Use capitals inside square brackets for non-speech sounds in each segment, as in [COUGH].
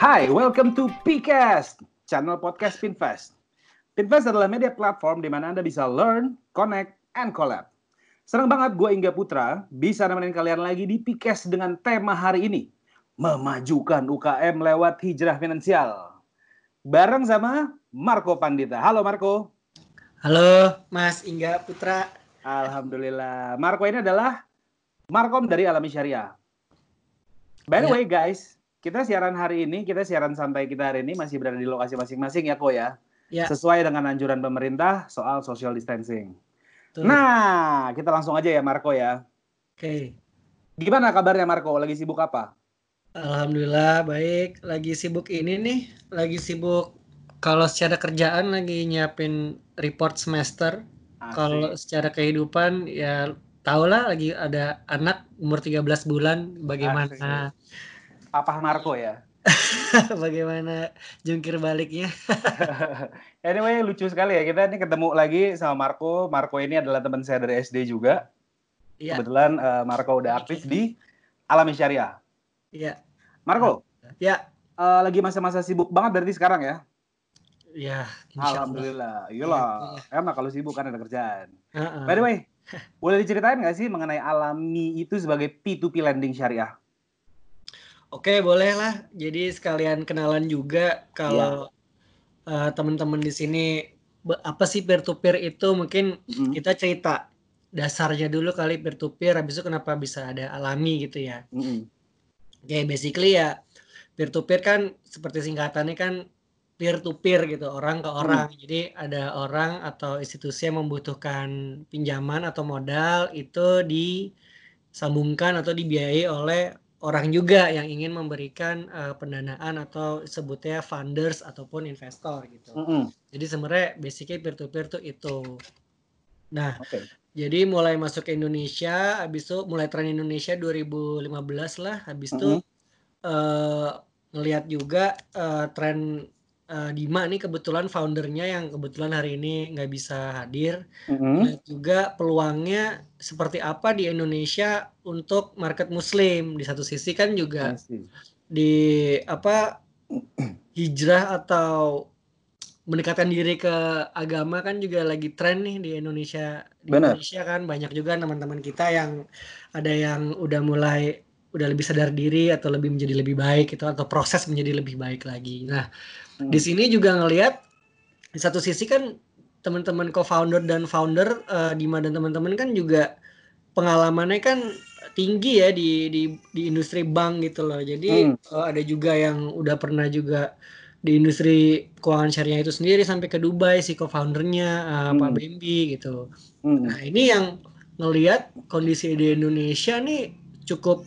Hai, welcome to PCast, channel podcast Pinvest. Pinvest adalah media platform di mana Anda bisa learn, connect, and collab. Senang banget gue Ingga Putra bisa nemenin kalian lagi di PCast dengan tema hari ini. Memajukan UKM lewat hijrah finansial. Bareng sama Marco Pandita. Halo Marco. Halo Mas Ingga Putra. Alhamdulillah. Marco ini adalah Markom dari Alami Syariah. By the Ya. way guys, kita siaran hari ini, kita siaran santai kita hari ini masih berada di lokasi masing-masing ya kok ya. Ya. Sesuai dengan anjuran pemerintah soal social distancing. Tuh. Nah, kita langsung aja ya Marco ya. Oke. Gimana kabarnya Marco? Lagi sibuk apa? Alhamdulillah baik. Lagi sibuk ini nih. Lagi sibuk kalau secara kerjaan lagi nyiapin report semester. Kalau secara kehidupan ya tau lah lagi ada anak umur 13 bulan bagaimana Papa Marco ya. [LAUGHS] bagaimana jungkir baliknya. [LAUGHS] anyway, lucu sekali ya kita ini ketemu lagi sama Marco. Marco ini adalah teman saya dari SD juga. Iya. Kebetulan eh, Marco udah aktif di Alami Syariah. Iya. Marco, Ya. eh, lagi masa-masa sibuk banget berarti sekarang ya? Ya, Allah. Alhamdulillah. Iyalah, enak kalau sibuk kan ada kerjaan. Heeh. By the way, boleh diceritain nggak sih mengenai Alami itu sebagai P2P lending syariah? Oke, boleh lah. Jadi sekalian kenalan juga kalau Iya. eh, teman-teman di sini apa sih peer to peer itu mungkin Mm-mm. kita cerita dasarnya dulu kali peer to peer habis itu kenapa bisa ada alami gitu ya. Mm-mm. Oke, basically ya peer to peer kan seperti singkatannya kan peer to peer gitu, orang ke orang. Jadi ada orang atau institusi yang membutuhkan pinjaman atau modal itu disambungkan atau dibiayai oleh orang juga yang ingin memberikan eh, pendanaan atau sebutnya funders ataupun investor gitu. Mm-mm. Jadi sebenarnya basically peer to peer tuh itu. Nah, Oke. jadi mulai masuk ke Indonesia, habis itu mulai tren Indonesia 2015 lah, habis itu eh ngelihat juga eh, tren eh, Dima nih kebetulan foundernya yang kebetulan hari ini nggak bisa hadir. Mm-mm. Lihat juga peluangnya seperti apa di Indonesia untuk market Muslim. Di satu sisi kan juga di apa hijrah atau mendekatkan diri ke agama kan juga lagi tren nih di Indonesia di Benar. Indonesia kan banyak juga teman-teman kita yang ada yang udah mulai udah lebih sadar diri atau lebih menjadi lebih baik itu atau proses menjadi lebih baik lagi. Nah, Di sini juga ngelihat di satu sisi kan teman-teman co-founder dan founder eh, Dima dan teman-teman kan juga pengalamannya kan tinggi ya di di di industri bank gitu loh. Jadi Hmm. eh, ada juga yang udah pernah juga di industri keuangan syariah itu sendiri sampai ke Dubai si co-foundernya Pak Hmm. Bembi gitu. Mm. Nah, ini yang ngelihat kondisi di Indonesia nih cukup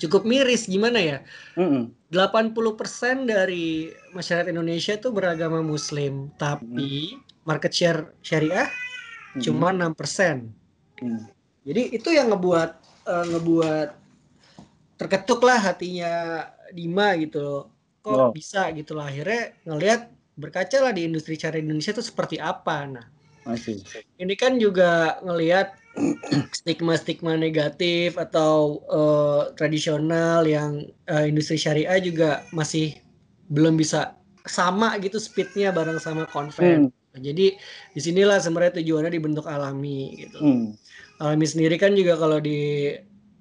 cukup miris gimana ya? Mm-mm. 80% dari masyarakat Indonesia itu beragama muslim, tapi market share syariah Mm-mm. cuma 6%. Mm. Jadi itu yang ngebuat eh, ngebuat terketuk lah hatinya Dima gitu loh. Kok Wow. bisa gitu lah akhirnya ngelihat berkaca lah di industri syariah Indonesia itu seperti apa. Nah, see. ini kan juga ngelihat stigma-stigma negatif atau eh, tradisional yang eh, industri syariah juga masih belum bisa sama gitu speednya bareng sama konven. Mm. Jadi di sinilah sebenarnya tujuannya dibentuk alami gitu. Mm. Alami sendiri kan juga kalau di,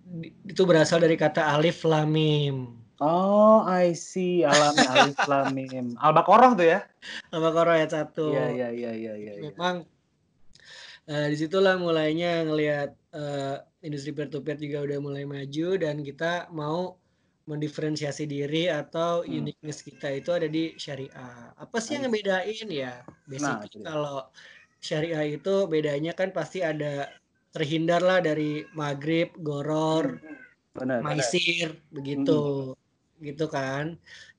di- itu berasal dari kata alif lam mim. Oh, I see. Alami alif lam mim. [LAUGHS] Al-Baqarah tuh ya? Al-Baqarah ayat 1. Iya, iya, iya, iya, iya. iya. memang eh, di situlah mulainya ngelihat eh, industri peer to peer juga udah mulai maju dan kita mau mendiferensiasi diri atau Hmm. uniqueness kita itu ada di syariah. Apa sih yang ngebedain ya? Basically dia. kalau syariah itu bedanya kan pasti ada terhindar lah dari maghrib, goror, Benar. maisir begitu gitu kan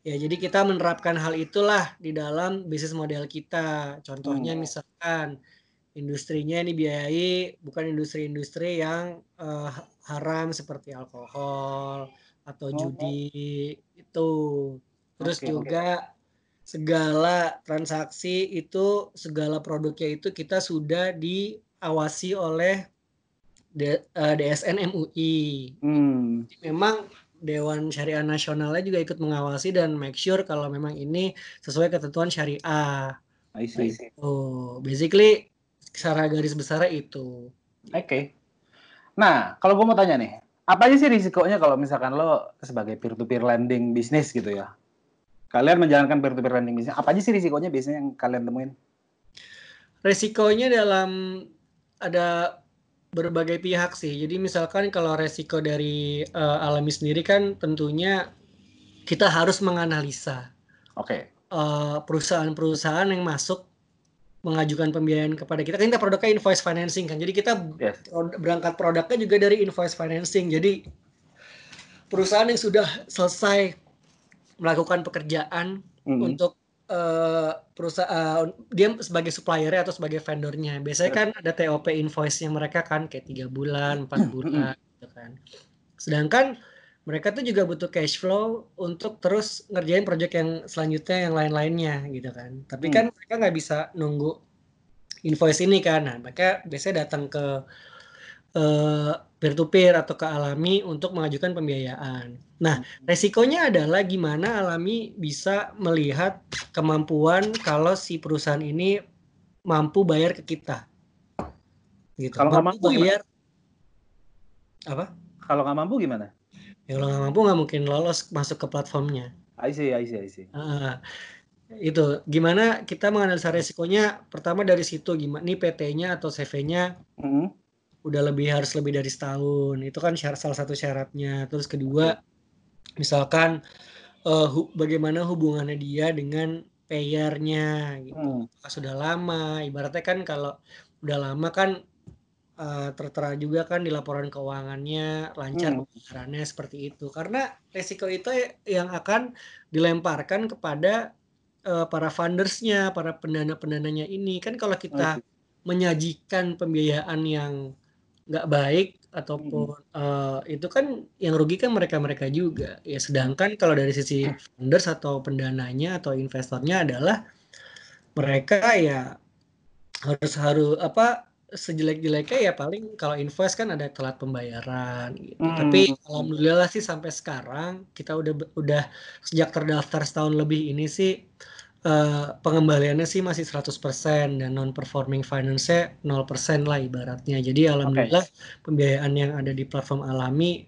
ya jadi kita menerapkan hal itulah di dalam bisnis model kita contohnya Hmm. misalkan industrinya ini biayai bukan industri-industri yang eh, haram seperti alkohol atau Oh. judi itu terus oke. juga segala transaksi itu segala produknya itu kita sudah diawasi oleh D- eh, DSN MUI Hmm. memang Dewan Syariah Nasionalnya juga ikut mengawasi dan make sure kalau memang ini sesuai ketentuan syariah. I see. Oh, basically secara garis besar itu. Oke. Okay. Nah, kalau gue mau tanya nih, apa aja sih risikonya kalau misalkan lo sebagai peer-to-peer lending bisnis gitu ya? Kalian menjalankan peer-to-peer lending bisnis, apa aja sih risikonya biasanya yang kalian temuin? Risikonya dalam ada berbagai pihak sih. Jadi misalkan kalau resiko dari uh, alami sendiri kan tentunya kita harus menganalisa. Oke. Okay. Uh, perusahaan-perusahaan yang masuk mengajukan pembiayaan kepada kita kan kita produknya invoice financing kan. Jadi kita yes. berangkat produknya juga dari invoice financing. Jadi perusahaan yang sudah selesai melakukan pekerjaan mm -hmm. untuk uh, perusahaan uh, dia sebagai supplier atau sebagai vendornya. Biasanya kan ada TOP invoice yang mereka kan kayak tiga bulan, empat bulan gitu kan. Sedangkan mereka tuh juga butuh cash flow untuk terus ngerjain project yang selanjutnya yang lain-lainnya gitu kan. Tapi kan mereka nggak bisa nunggu invoice ini kan. Nah, mereka biasanya datang ke uh, peer to peer atau ke Alami untuk mengajukan pembiayaan. Nah, resikonya adalah gimana Alami bisa melihat kemampuan kalau si perusahaan ini mampu bayar ke kita. Gitu. Kalau nggak mampu, mampu bayar gimana? apa? Kalau nggak mampu gimana? Ya kalau nggak mampu nggak mungkin lolos masuk ke platformnya. I see, I see, I see. Uh, itu gimana kita menganalisa resikonya? Pertama dari situ gimana nih PT-nya atau CV-nya mm -hmm udah lebih harus lebih dari setahun. Itu kan syarat salah satu syaratnya. Terus kedua misalkan uh, hu bagaimana hubungannya dia dengan payernya gitu. Hmm. sudah lama ibaratnya kan kalau udah lama kan uh, tertera juga kan di laporan keuangannya lancar hmm. pembayarannya seperti itu karena resiko itu yang akan dilemparkan kepada uh, para fundersnya para pendana pendananya ini kan kalau kita hmm. menyajikan pembiayaan yang nggak baik ataupun hmm. uh, itu kan yang rugi kan mereka-mereka juga. Ya sedangkan kalau dari sisi funders atau pendananya atau investornya adalah mereka ya harus harus apa sejelek-jeleknya ya paling kalau invest kan ada telat pembayaran gitu. Hmm. Tapi alhamdulillah sih sampai sekarang kita udah udah sejak terdaftar setahun lebih ini sih uh, pengembaliannya sih masih 100% dan non performing finance-nya 0% lah ibaratnya. Jadi alhamdulillah okay. pembiayaan yang ada di platform Alami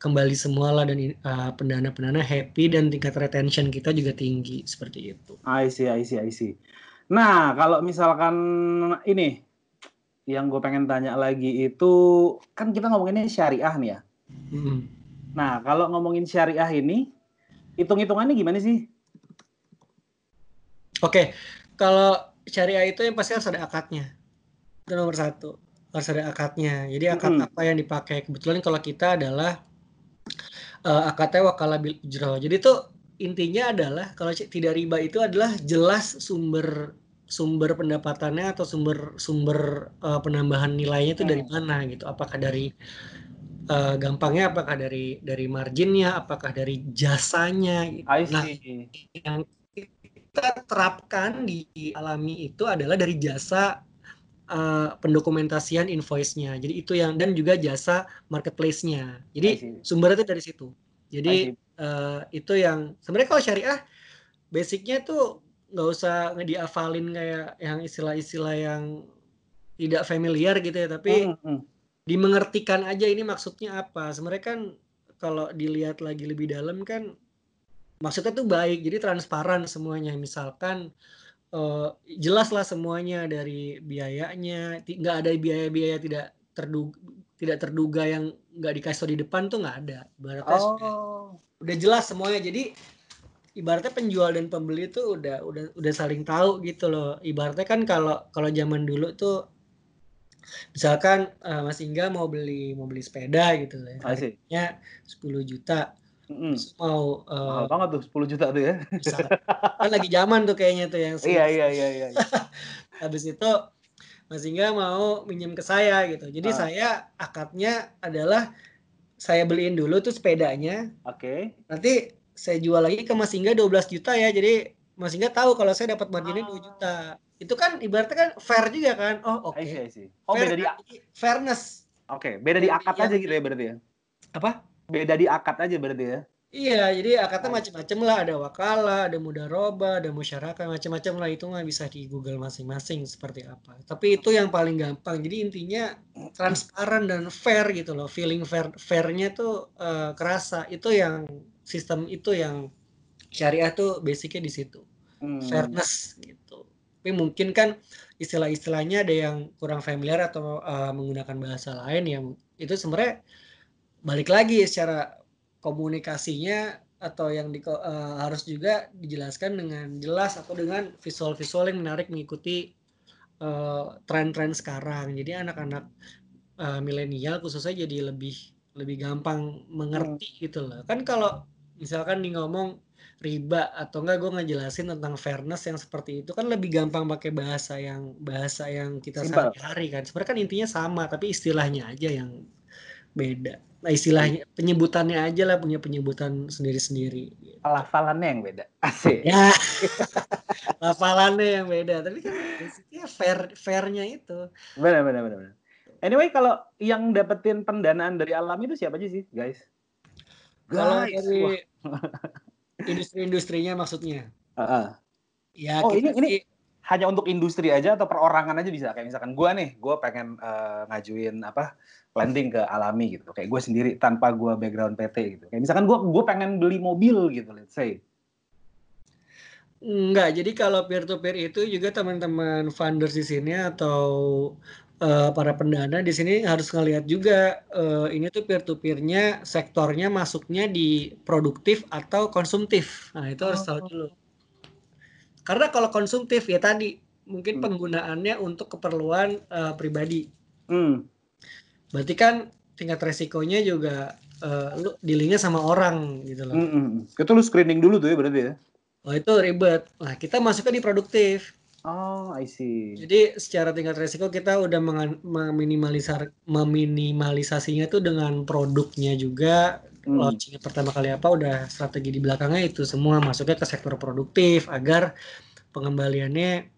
kembali semua lah dan uh, pendana-pendana happy dan tingkat retention kita juga tinggi seperti itu. I see, I see, I see. Nah, kalau misalkan ini yang gue pengen tanya lagi itu kan kita ngomonginnya syariah nih ya. Hmm. Nah, kalau ngomongin syariah ini hitung-hitungannya gimana sih? Oke, kalau syariah itu yang pasti harus ada akadnya. Itu nomor satu. Harus ada akadnya. Jadi akad hmm. apa yang dipakai? Kebetulan kalau kita adalah uh, akadnya wakala bil ijro. Jadi itu intinya adalah kalau tidak riba itu adalah jelas sumber sumber pendapatannya atau sumber sumber uh, penambahan nilainya itu dari hmm. mana gitu. Apakah dari uh, gampangnya apakah dari dari marginnya, apakah dari jasanya gitu. Nah, yang kita terapkan di alami itu adalah dari jasa uh, pendokumentasian invoice-nya. Jadi itu yang dan juga jasa marketplace-nya. Jadi sumbernya itu dari situ. Jadi uh, itu yang sebenarnya kalau syariah basicnya tuh nggak usah ngediafalin kayak yang istilah-istilah yang tidak familiar gitu ya, tapi mm -hmm. dimengertikan aja ini maksudnya apa. Sebenarnya kan kalau dilihat lagi lebih dalam kan maksudnya tuh baik jadi transparan semuanya misalkan uh, jelas lah semuanya dari biayanya nggak ada biaya-biaya tidak terduga tidak terduga yang nggak dikasih di depan tuh nggak ada ibaratnya oh. udah jelas semuanya jadi ibaratnya penjual dan pembeli tuh udah udah udah saling tahu gitu loh ibaratnya kan kalau kalau zaman dulu tuh misalkan uh, Mas Ingga mau beli mau beli sepeda gitu ya harganya 10 juta Mm. mau uh, mahal banget tuh 10 juta tuh ya. Bisa. kan lagi zaman tuh kayaknya tuh yang [LAUGHS] Iya iya iya iya. [LAUGHS] Habis itu Mas Ingga mau minjem ke saya gitu. Jadi ah. saya akadnya adalah saya beliin dulu tuh sepedanya. Oke. Okay. Nanti saya jual lagi ke Mas Ingga 12 juta ya. Jadi Mas Ingga tahu kalau saya dapat marginnya ah. 2 juta. Itu kan ibaratnya kan fair juga kan. Oh, oke. Okay. Oh, fair, beda di fairness. Oke, okay. beda di akad aja gitu ya berarti ya. Apa? beda di akad aja berarti ya. Iya, jadi akadnya macam-macam lah. Ada wakala, ada mudaroba, ada masyarakat, macam-macam lah. Itu nggak bisa di Google masing-masing seperti apa. Tapi itu yang paling gampang. Jadi intinya transparan dan fair gitu loh. Feeling fair, fairnya tuh uh, kerasa. Itu yang sistem itu yang syariah tuh basicnya di situ. Hmm. Fairness gitu. Tapi mungkin kan istilah-istilahnya ada yang kurang familiar atau uh, menggunakan bahasa lain yang itu sebenarnya balik lagi secara komunikasinya atau yang di, uh, harus juga dijelaskan dengan jelas atau dengan visual-visual yang menarik mengikuti uh, tren-tren sekarang. Jadi anak-anak uh, milenial khususnya jadi lebih lebih gampang mengerti hmm. gitu loh. Kan kalau misalkan di ngomong riba atau enggak gue ngejelasin tentang fairness yang seperti itu kan lebih gampang pakai bahasa yang bahasa yang kita sehari-hari kan. Sebenarnya kan intinya sama tapi istilahnya aja yang beda. Nah istilahnya penyebutannya aja lah punya penyebutan sendiri-sendiri. Lafalannya yang beda. Asik. Ya. [LAUGHS] Lafalannya yang beda. Tapi kan basicnya fair fairnya itu. Benar benar benar. benar. Anyway kalau yang dapetin pendanaan dari alam itu siapa aja sih guys? Kalau dari [LAUGHS] industri-industrinya maksudnya. Uh -uh. Ya, oh ini sih, ini hanya untuk industri aja atau perorangan aja bisa? Kayak misalkan gue nih gue pengen uh, ngajuin apa landing ke alami gitu. Kayak gue sendiri tanpa gue background PT gitu. Kayak misalkan gue gue pengen beli mobil gitu let's say. Enggak, jadi kalau peer to peer itu juga teman-teman funders di sini atau uh, para pendana di sini harus ngelihat juga uh, ini tuh peer to peernya sektornya masuknya di produktif atau konsumtif. Nah, itu harus tahu oh. dulu. Karena kalau konsumtif ya tadi mungkin hmm. penggunaannya untuk keperluan uh, pribadi. Hmm. Berarti kan tingkat resikonya juga uh, lu dealingnya sama orang gitu loh. Hmm. Itu lu screening dulu tuh ya berarti ya? Oh itu ribet. Nah kita masuknya di produktif. Oh, I see. Jadi secara tingkat resiko kita udah meminimalisar meminimalisasinya tuh dengan produknya juga hmm. launching pertama kali apa udah strategi di belakangnya itu semua masuknya ke sektor produktif agar pengembaliannya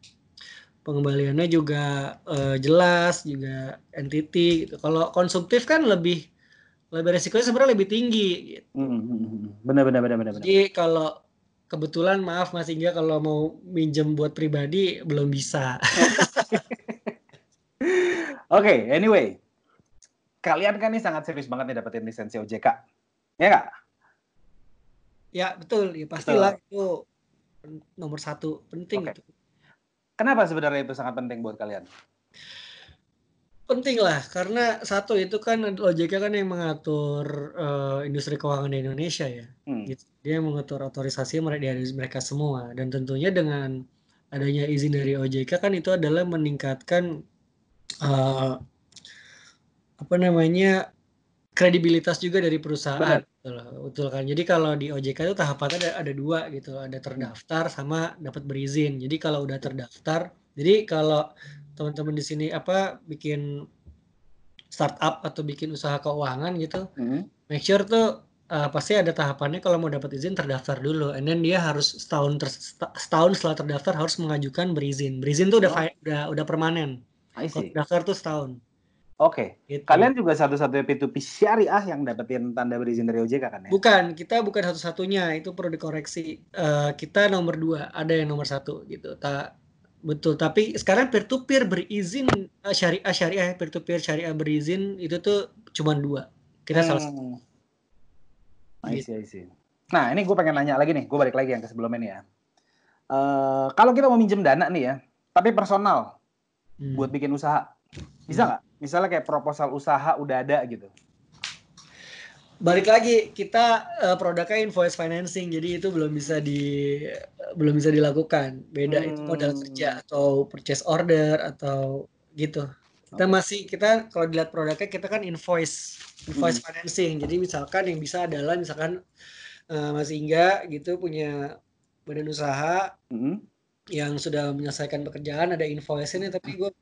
pengembaliannya juga uh, jelas juga entity gitu. Kalau konsumtif kan lebih lebih resikonya sebenarnya lebih tinggi gitu. Hmm, hmm, hmm, hmm. Benar benar benar benar. Jadi kalau kebetulan maaf Mas Ingga kalau mau minjem buat pribadi belum bisa. [LAUGHS] Oke, okay, anyway. Kalian kan nih sangat serius banget nih dapetin lisensi OJK. Ya nggak? Ya betul, ya pastilah betul. itu nomor satu penting okay. itu. Kenapa sebenarnya itu sangat penting buat kalian? Penting lah, karena satu itu kan OJK kan yang mengatur uh, industri keuangan di Indonesia ya. Hmm. Gitu. Dia mengatur otorisasi mereka mereka semua dan tentunya dengan adanya izin dari OJK kan itu adalah meningkatkan uh, apa namanya kredibilitas juga dari perusahaan. Betul, betul kan. Jadi kalau di OJK itu tahapannya ada, ada dua gitu, ada terdaftar sama dapat berizin. Jadi kalau udah terdaftar, jadi kalau teman-teman di sini apa bikin startup atau bikin usaha keuangan gitu, mm-hmm. make sure tuh uh, pasti ada tahapannya kalau mau dapat izin terdaftar dulu, and then dia harus setahun ter, setahun setelah terdaftar harus mengajukan berizin. Berizin tuh udah oh. udah udah permanen. Daftar tuh setahun. Oke. Okay. Gitu. Kalian juga satu-satunya P2P syariah yang dapetin tanda berizin dari OJK kan ya? Bukan, kita bukan satu-satunya. Itu perlu dikoreksi. Uh, kita nomor dua, ada yang nomor satu gitu. Tak betul. Tapi sekarang peer to peer berizin uh, syariah syariah peer to peer syariah berizin itu tuh cuma dua. Kita hmm. salah satu. I see, I see. Nah ini gue pengen nanya lagi nih. Gue balik lagi yang ke sebelumnya nih ya. Uh, kalau kita mau minjem dana nih ya, tapi personal hmm. buat bikin usaha, bisa hmm. nggak? misalnya kayak proposal usaha udah ada gitu balik lagi kita uh, produknya invoice financing jadi itu belum bisa di belum bisa dilakukan beda hmm. itu modal kerja atau purchase order atau gitu kita okay. masih kita kalau dilihat produknya kita kan invoice invoice hmm. financing jadi misalkan yang bisa adalah misalkan uh, Mas Ingga gitu punya badan usaha hmm. yang sudah menyelesaikan pekerjaan ada invoice-nya tapi gue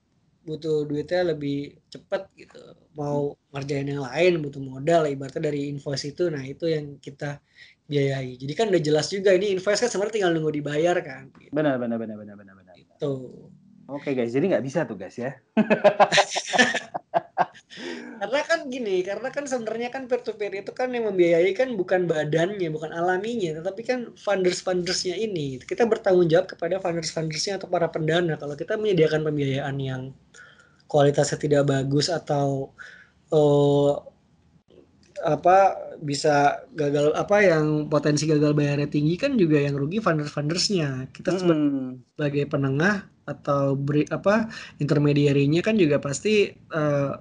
butuh duitnya lebih cepat gitu mau ngerjain yang lain butuh modal ibaratnya dari invoice itu nah itu yang kita biayai jadi kan udah jelas juga ini invoice kan sebenarnya tinggal nunggu dibayar kan gitu. benar benar benar benar benar benar itu oke guys jadi nggak bisa tuh guys ya [LAUGHS] karena kan gini, karena kan sebenarnya kan peer to peer itu kan yang membiayai kan bukan badannya, bukan alaminya, tetapi kan funders-fundersnya ini. Kita bertanggung jawab kepada funders-fundersnya atau para pendana. Kalau kita menyediakan pembiayaan yang kualitasnya tidak bagus atau uh, apa bisa gagal apa yang potensi gagal bayarnya tinggi kan juga yang rugi funders fundersnya kita hmm. sebagai penengah atau beri apa intermediarinya kan juga pasti uh,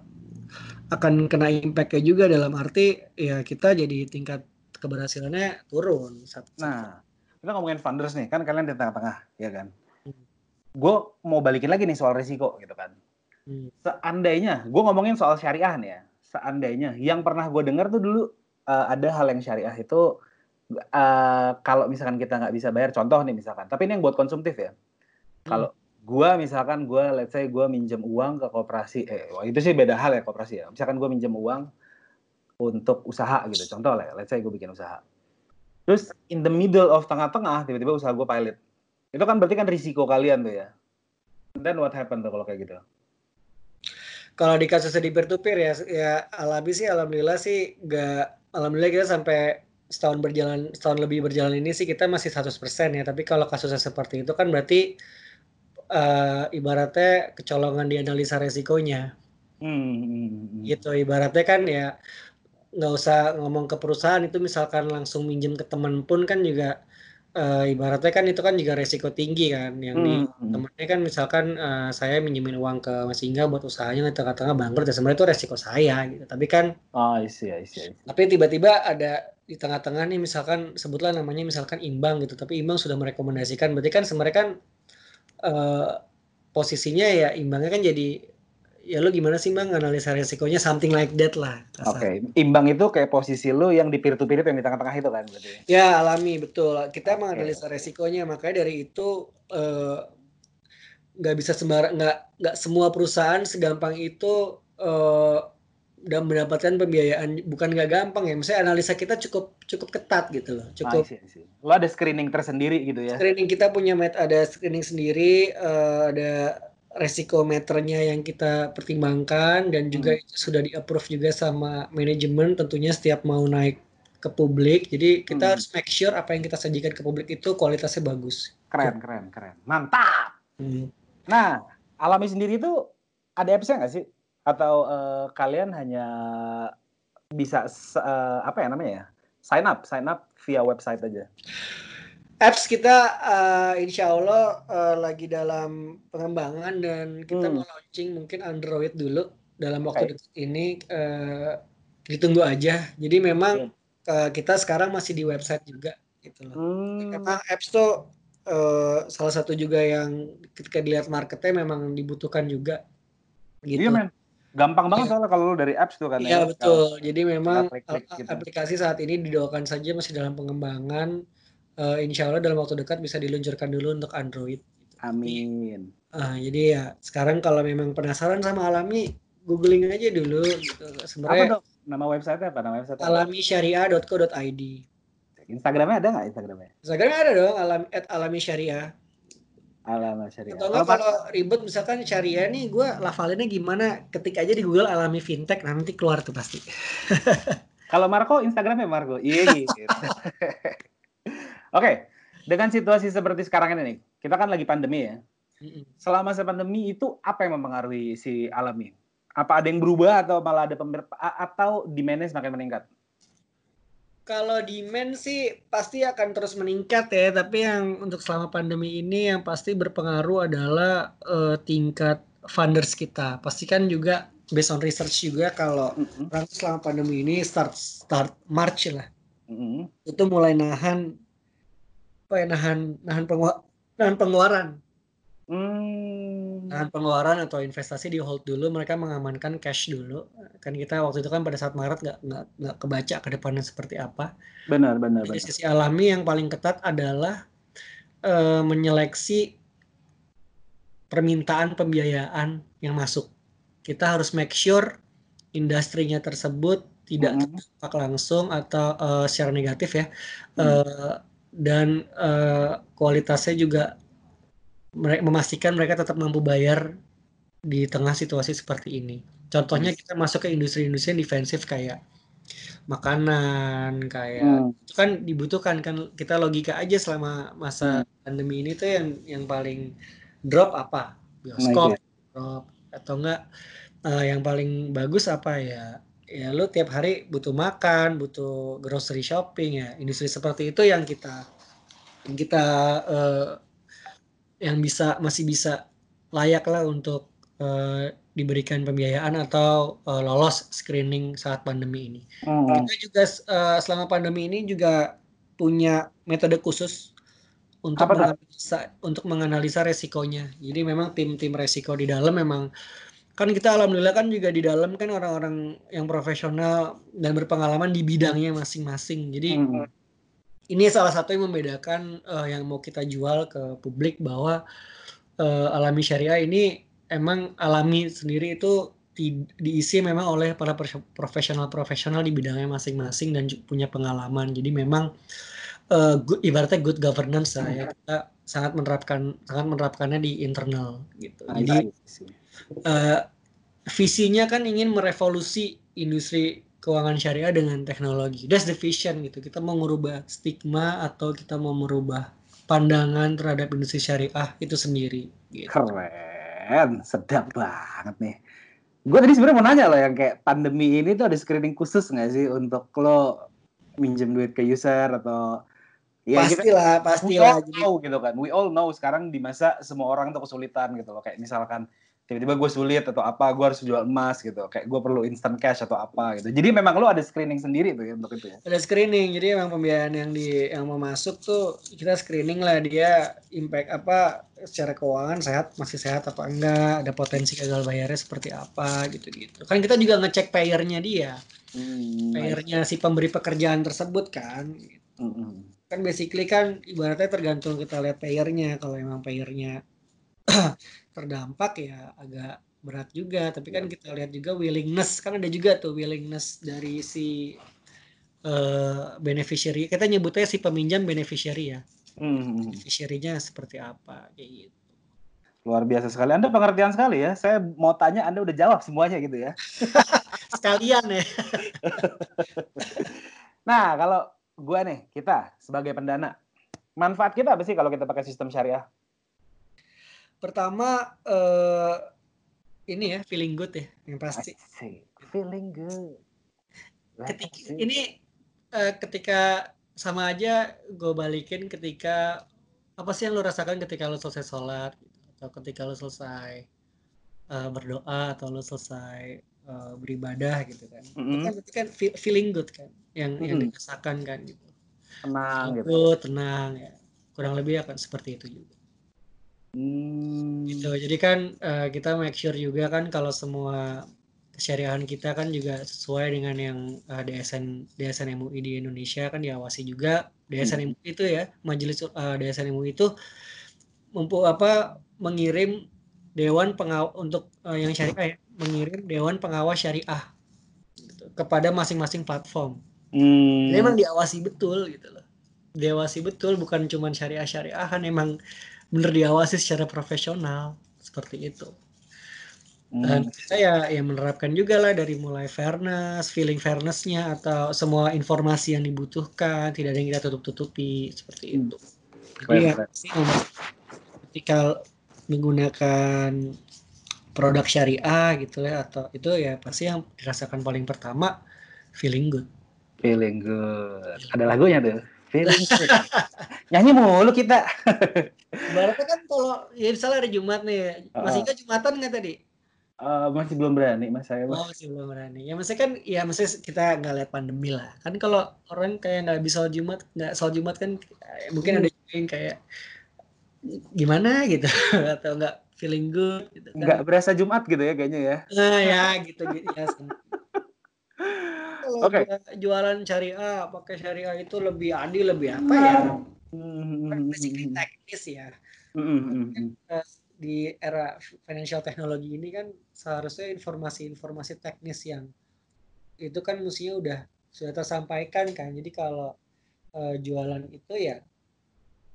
akan kena impactnya juga dalam arti ya kita jadi tingkat keberhasilannya turun. Nah, kita ngomongin funders nih, kan kalian di tengah-tengah, ya kan? Hmm. Gue mau balikin lagi nih soal risiko gitu kan. Hmm. Seandainya, gue ngomongin soal syariah nih ya. Seandainya yang pernah gue dengar tuh dulu uh, ada hal yang syariah itu uh, kalau misalkan kita nggak bisa bayar contoh nih misalkan. Tapi ini yang buat konsumtif ya. Hmm. kalau gue misalkan gue let's say gue minjem uang ke koperasi eh itu sih beda hal ya koperasi ya. Misalkan gue minjem uang untuk usaha gitu contoh lah ya, let's say gue bikin usaha. Terus in the middle of tengah-tengah tiba-tiba usaha gue pilot. Itu kan berarti kan risiko kalian tuh ya. Then what happened tuh kalau kayak gitu kalau di kasus di peer to peer ya ya alami sih alhamdulillah sih gak alhamdulillah kita sampai setahun berjalan setahun lebih berjalan ini sih kita masih 100% ya tapi kalau kasusnya seperti itu kan berarti uh, ibaratnya kecolongan di analisa resikonya hmm, hmm, hmm, hmm. gitu ibaratnya kan ya nggak usah ngomong ke perusahaan itu misalkan langsung minjem ke teman pun kan juga uh, ibaratnya kan itu kan juga resiko tinggi kan yang hmm. di temennya kan misalkan uh, saya minjemin uang ke Mas Inga buat usahanya di tengah-tengah bangkrut ya sebenarnya itu resiko saya gitu. Tapi kan oh isi isi tapi tiba-tiba ada di tengah-tengah nih misalkan sebutlah namanya misalkan imbang gitu tapi imbang sudah merekomendasikan. Berarti kan sebenarnya kan uh, posisinya ya imbangnya kan jadi ya lu gimana sih bang analisa resikonya something like that lah. Oke, okay. imbang itu kayak posisi lu yang di peer to peer yang di tengah-tengah itu kan berarti. Ya alami betul. Kita okay. menganalisa resikonya makanya dari itu eh, nggak uh, bisa sembarang nggak nggak semua perusahaan segampang itu uh, dan mendapatkan pembiayaan bukan nggak gampang ya. Misalnya analisa kita cukup cukup ketat gitu loh. Cukup. Ah, isi, Lo ada screening tersendiri gitu ya? Screening kita punya met ada screening sendiri, uh, ada resiko meternya yang kita pertimbangkan dan juga hmm. sudah di-approve juga sama manajemen tentunya setiap mau naik ke publik. Jadi kita hmm. harus make sure apa yang kita sajikan ke publik itu kualitasnya bagus. Keren, keren, keren. Mantap. Hmm. Nah, alami sendiri itu ada apps nggak sih? Atau uh, kalian hanya bisa uh, apa ya namanya ya? Sign up, sign up via website aja apps kita uh, insya Allah uh, lagi dalam pengembangan dan kita hmm. mau launching mungkin Android dulu dalam waktu okay. ini uh, ditunggu aja. Jadi memang uh, kita sekarang masih di website juga gitu loh. Hmm. Karena apps tuh uh, salah satu juga yang ketika dilihat marketnya memang dibutuhkan juga. Gitu. Iya men. Gampang banget ya. soalnya kalau dari apps tuh kan. Iya ya. betul. Jadi memang -klik gitu. aplikasi saat ini didoakan saja masih dalam pengembangan uh, insya Allah dalam waktu dekat bisa diluncurkan dulu untuk Android. Amin. Uh, jadi ya sekarang kalau memang penasaran sama Alami, googling aja dulu. Gitu. Sebenarnya. Apa dong? Nama website apa? Nama website alamisyariah.co.id. Instagramnya ada nggak Instagramnya? Instagramnya ada dong, alam, at alami syariah. Alami syariah. Atau oh, kalau ribet misalkan syariah nih, gue lafalinnya gimana? Ketik aja di Google alami fintech, nanti keluar tuh pasti. [LAUGHS] kalau Marco, Instagramnya Marco. Iya gitu. [LAUGHS] Oke, dengan situasi seperti sekarang ini nih, kita kan lagi pandemi ya. Selama pandemi itu apa yang mempengaruhi si alami? Apa ada yang berubah atau malah ada pemer atau demand-nya semakin meningkat? Kalau demand sih pasti akan terus meningkat ya, tapi yang untuk selama pandemi ini yang pasti berpengaruh adalah uh, tingkat funders kita. Pastikan juga based on research juga kalau mm -hmm. selama pandemi ini start start March lah. Mm -hmm. Itu mulai nahan apa ya nahan nahan pengeluaran nahan pengeluaran hmm. nahan pengeluaran atau investasi di hold dulu mereka mengamankan cash dulu kan kita waktu itu kan pada saat Maret nggak nggak nggak kebaca ke depannya seperti apa benar benar dari sisi alami yang paling ketat adalah uh, menyeleksi permintaan pembiayaan yang masuk kita harus make sure industrinya tersebut tidak mm -hmm. langsung atau uh, secara negatif ya mm. uh, dan uh, kualitasnya juga mereka memastikan mereka tetap mampu bayar di tengah situasi seperti ini. Contohnya kita masuk ke industri-industri yang defensif kayak makanan kayak hmm. itu kan dibutuhkan kan kita logika aja selama masa hmm. pandemi ini tuh yang yang paling drop apa bioskop nah, drop atau enggak uh, yang paling bagus apa ya ya lu tiap hari butuh makan butuh grocery shopping ya industri seperti itu yang kita yang kita uh, yang bisa masih bisa layak lah untuk uh, diberikan pembiayaan atau uh, lolos screening saat pandemi ini. Hmm. Kita juga uh, selama pandemi ini juga punya metode khusus untuk Apa menganalisa untuk menganalisa resikonya. Jadi memang tim-tim resiko di dalam memang kan kita alhamdulillah kan juga di dalam kan orang-orang yang profesional dan berpengalaman di bidangnya masing-masing. Jadi hmm. ini salah satu yang membedakan uh, yang mau kita jual ke publik bahwa uh, alami syariah ini emang alami sendiri itu di, diisi memang oleh para profesional-profesional di bidangnya masing-masing dan punya pengalaman. Jadi memang uh, good, ibaratnya good governance lah ya kita sangat menerapkan sangat menerapkannya di internal gitu. Jadi uh, visinya kan ingin merevolusi industri keuangan syariah dengan teknologi. That's the vision gitu. Kita mau merubah stigma atau kita mau merubah pandangan terhadap industri syariah itu sendiri. Gitu. Keren sedap banget nih gue tadi sebenarnya mau nanya loh yang kayak pandemi ini tuh ada screening khusus nggak sih untuk lo minjem duit ke user atau ya pastilah pastilah we all know gitu kan we all know sekarang di masa semua orang tuh kesulitan gitu loh kayak misalkan tiba-tiba gue sulit atau apa gue harus jual emas gitu. Kayak gue perlu instant cash atau apa gitu. Jadi memang lo ada screening sendiri tuh ya untuk itu ya? Ada screening. Jadi emang pembiayaan yang di yang mau masuk tuh kita screening lah dia impact apa secara keuangan sehat masih sehat apa enggak ada potensi gagal bayarnya seperti apa gitu gitu kan kita juga ngecek payernya dia. Hmm, payernya si pemberi pekerjaan tersebut kan. Hmm. kan basically kan ibaratnya tergantung kita lihat payernya. Kalau emang payernya [CLEARS THROAT] terdampak ya agak berat juga. Tapi kan iya. kita lihat juga willingness kan ada juga tuh willingness dari si uh, beneficiary. Kita nyebutnya si peminjam beneficiary ya. Hmm. beneficiary-nya seperti apa kayak gitu. Luar biasa sekali. Anda pengertian sekali ya. Saya mau tanya anda udah jawab semuanya gitu ya. [LAUGHS] Sekalian ya. [LAUGHS] Nah kalau gua nih kita sebagai pendana manfaat kita apa sih kalau kita pakai sistem syariah Pertama uh, ini ya feeling good ya yang pasti. Feeling good. Ketika, ini uh, ketika sama aja gue balikin ketika apa sih yang lo rasakan ketika lo selesai sholat gitu, atau ketika lo selesai uh, berdoa atau lo selesai uh, beribadah gitu kan. Mm -hmm. Itu kan, kan feeling good kan yang mm -hmm. yang dirasakan kan gitu. Tenang gitu. tenang ya. Kurang lebih akan seperti itu juga. Hmm. Gitu. Jadi kan uh, kita make sure juga kan kalau semua kesyariahan kita kan juga sesuai dengan yang uh, DSN DSN MUI di Indonesia kan diawasi juga DSN hmm. MUI itu ya majelis uh, eh, DSN MUI itu mampu apa mengirim dewan pengawas untuk uh, yang syariah ya, mengirim dewan pengawas syariah gitu, kepada masing-masing platform. Hmm. Jadi emang diawasi betul gitu loh. Diawasi betul bukan cuma syariah syariahan emang bener diawasi secara profesional seperti itu dan hmm. kita ya, ya menerapkan juga lah dari mulai fairness, feeling fairnessnya atau semua informasi yang dibutuhkan tidak ada yang kita tutup-tutupi seperti hmm. itu. Jadi ya, ketika menggunakan produk syariah gitu ya atau itu ya pasti yang dirasakan paling pertama feeling good. Feeling good. Ada lagunya tuh. Feeling. Nyanyi mulu kita. Baratnya kan kalau ya misalnya hari Jumat nih, masih uh, Jumatan nggak tadi? Uh, masih belum berani mas saya. Oh masih belum berani. Ya maksudnya kan, ya maksudnya kita nggak lihat pandemi lah. Kan kalau orang kayak nggak bisa Jumat, nggak soal Jumat kan eh, mungkin hmm. ada yang kayak gimana gitu [LAUGHS] atau nggak feeling good gitu kan. Nggak berasa Jumat gitu ya kayaknya ya. Nah ya gitu gitu ya. [LAUGHS] kalau okay. jualan syariah pakai syariah itu lebih adil lebih apa ya mm-hmm. basically teknis ya mm-hmm. di era financial technology ini kan seharusnya informasi-informasi teknis yang itu kan mestinya udah sudah tersampaikan kan jadi kalau uh, jualan itu ya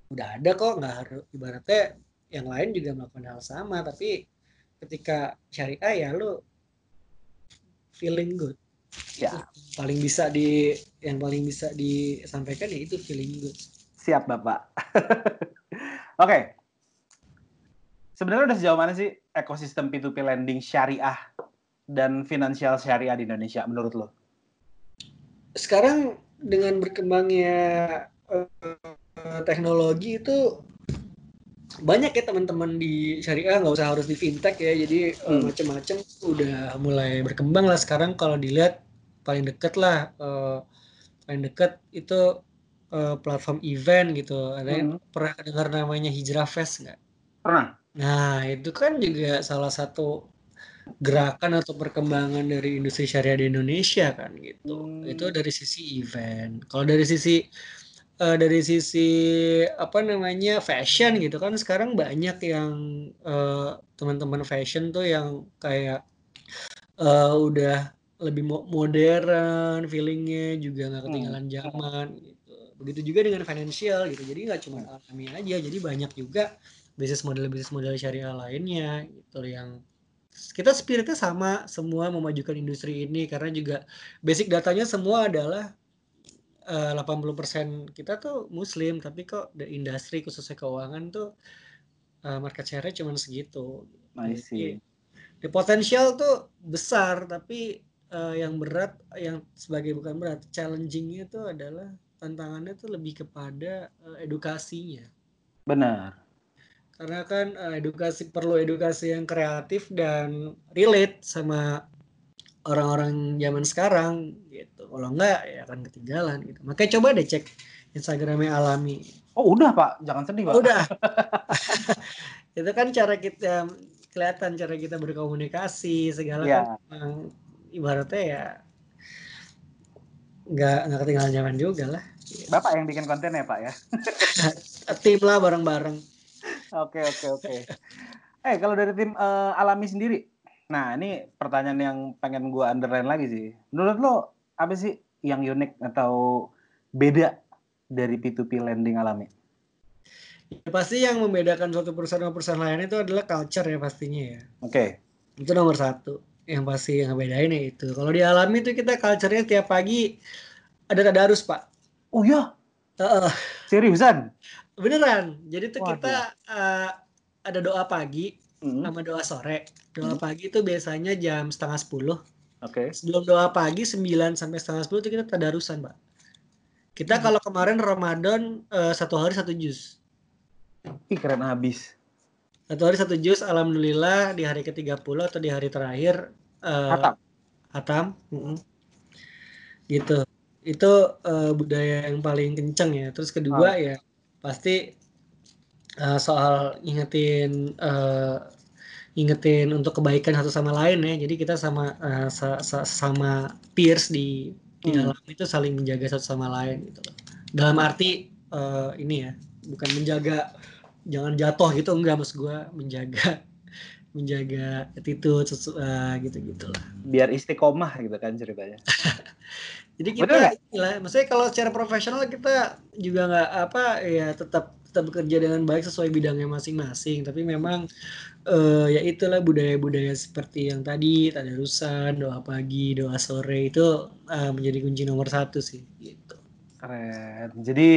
udah ada kok nggak harus ibaratnya yang lain juga melakukan hal sama tapi ketika syariah ya lu feeling good Ya. paling bisa di yang paling bisa disampaikan ya itu feeling good Siap, Bapak. [LAUGHS] Oke. Sebenarnya udah sejauh mana sih ekosistem P2P lending syariah dan finansial syariah di Indonesia menurut lo? sekarang dengan berkembangnya eh, teknologi itu banyak ya teman-teman di syariah nggak usah harus di fintech ya jadi eh, Hmm. macam-macam udah mulai berkembang lah sekarang kalau dilihat paling deket lah eh, paling deket itu eh, platform event gitu ada yang Hmm. pernah dengar namanya Hijrah Fest nggak? Pernah? Nah itu kan juga salah satu gerakan atau perkembangan dari industri syariah di Indonesia kan gitu. Hmm. Itu dari sisi event. Kalau dari sisi eh, dari sisi apa namanya fashion gitu kan sekarang banyak yang eh, teman-teman fashion tuh yang kayak eh, udah lebih mo- modern feelingnya juga nggak ketinggalan zaman gitu. Begitu juga dengan financial gitu. Jadi nggak cuma alami aja, jadi banyak juga bisnis model bisnis model syariah lainnya gitu yang kita spiritnya sama semua memajukan industri ini karena juga basic datanya semua adalah eh, 80% kita tuh muslim tapi kok the industri khususnya keuangan tuh eh, market share-nya cuma segitu. I Jadi, see. di potensial tuh besar tapi eh, yang berat yang sebagai bukan berat challenging-nya itu adalah tantangannya tuh lebih kepada eh, edukasinya Benar. karena kan eh, edukasi perlu edukasi yang kreatif dan relate sama orang-orang zaman sekarang gitu kalau enggak ya akan ketinggalan gitu makanya coba deh cek Instagramnya Alami Oh udah Pak, jangan sedih Pak. udah [LAUGHS] itu kan cara kita kelihatan cara kita berkomunikasi segala Iya. kan ibaratnya ya nggak nggak ketinggalan zaman juga lah Bapak yang bikin konten ya Pak ya? [LAUGHS] tim lah bareng-bareng Oke oke oke. Eh kalau dari tim eh, Alami sendiri, nah ini pertanyaan yang pengen gua underline lagi sih. Menurut lo apa sih yang unik atau beda dari P2P lending Alami? Ya, pasti yang membedakan suatu perusahaan sama perusahaan lain itu adalah culture ya pastinya ya Oke. itu nomor satu yang pasti yang ngebedain ya itu kalau di alami itu kita culture-nya tiap pagi ada tadarus pak Oh ya, Heeh, seriusan? beneran jadi tuh Waduh. kita eh, ada doa pagi Hmm, sama doa sore doa Hmm. pagi itu biasanya jam setengah sepuluh Oke. sebelum doa pagi 9 sampai setengah sepuluh itu kita tadarusan pak kita Hmm. kalau kemarin Ramadan eh, satu hari satu juz Ih keren abis. satu hari satu juz alhamdulillah di hari ke-30 atau di hari terakhir eh, Hatam. Hatam, mm-mm. gitu. Itu eh, budaya yang paling kenceng ya. Terus kedua ya pasti eh, soal ingetin eh, ingetin untuk kebaikan satu sama lain ya. Jadi kita sama eh, sa- sa- sama peers di di Hmm. dalam itu saling menjaga satu sama lain gitu loh. Dalam arti eh, ini ya, bukan menjaga jangan jatuh gitu enggak maksud gua menjaga [LAUGHS] menjaga attitude sesu- eh, gitu-gitu lah. Biar istiqomah gitu kan ceritanya. [LAUGHS] Jadi Bener kita inilah, maksudnya kalau secara profesional kita juga nggak apa ya tetap tetap bekerja dengan baik sesuai bidangnya masing-masing. Tapi memang eh, ya itulah budaya-budaya seperti yang tadi tadarusan, doa pagi, doa sore itu eh, menjadi kunci nomor satu sih. Gitu. Keren. Jadi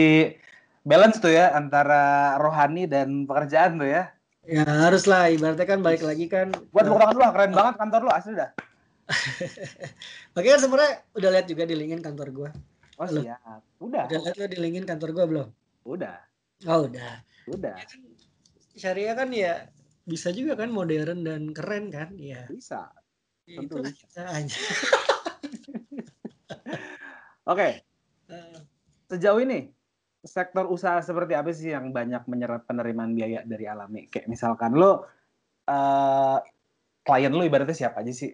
balance tuh ya antara rohani dan pekerjaan tuh ya. Ya haruslah ibaratnya kan balik lagi kan. Buat eh, tepuk tangan dulu, lah, keren banget kantor lu asli dah. [LAUGHS] Makanya kan sebenarnya udah lihat juga di linkin kantor gua. Oh siap. Udah, Udah lihat lo di linkin kantor gua belum? udah, Oh udah. udah. Ya kan, syariah kan ya bisa juga kan modern dan keren kan ya Bisa. itu Tentu. kita aja [LAUGHS] Oke, Eh, sejauh ini sektor usaha seperti apa sih yang banyak menyerap penerimaan biaya dari alami? Kayak misalkan lo eh klien lo ibaratnya siapa aja sih?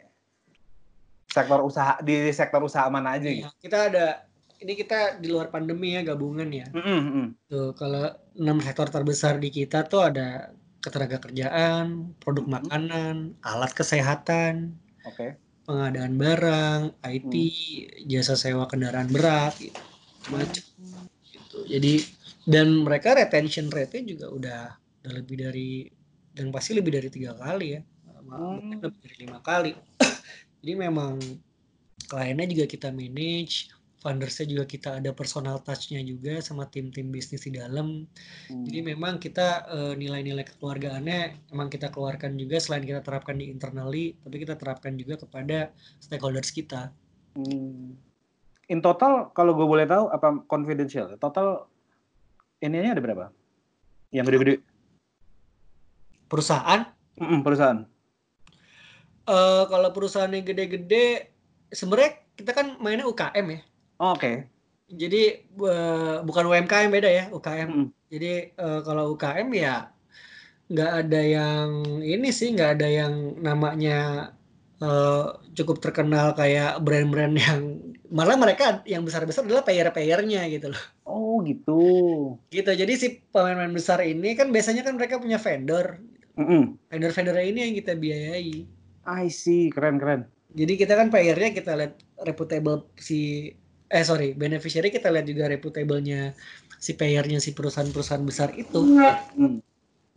Sektor usaha di sektor usaha mana aja gitu? ya, kita ada ini kita di luar pandemi ya gabungan ya Mm-mm, mm. tuh kalau enam sektor terbesar di kita tuh ada ketenaga kerjaan produk Mhm. makanan alat kesehatan Oke. pengadaan barang IT jasa sewa kendaraan berat gitu macam gitu jadi dan mereka retention rate-nya juga udah udah lebih dari dan pasti lebih dari tiga kali ya hmm. lebih dari lima kali [CLEARS THROAT] jadi memang kliennya juga kita manage fundersnya juga kita ada personal touchnya juga sama tim-tim bisnis di dalam. Hmm. Jadi memang kita uh, nilai-nilai kekeluargaannya emang kita keluarkan juga selain kita terapkan di internally, tapi kita terapkan juga kepada stakeholders kita. Hmm. In total, kalau gue boleh tahu apa confidential? Total ininya ada berapa? Yang gede-gede? Perusahaan? Mm -mm, perusahaan. Uh, kalau perusahaan yang gede-gede, sebenarnya kita kan mainnya UKM ya. Oh, Oke. Okay. Jadi uh, bukan UMKM beda ya UKM. Mm. Jadi uh, kalau UKM ya nggak ada yang ini sih nggak ada yang namanya uh, cukup terkenal kayak brand-brand yang malah mereka yang besar-besar adalah payer-payernya gitu loh. Oh gitu. Gitu. Jadi si pemain-pemain besar ini kan biasanya kan mereka punya vendor. Mm -hmm. Vendor-vendornya ini yang kita biayai. I see, keren-keren. Jadi kita kan payernya kita lihat reputable si eh sorry beneficiary kita lihat juga reputable-nya si payernya si perusahaan-perusahaan besar itu. Hmm.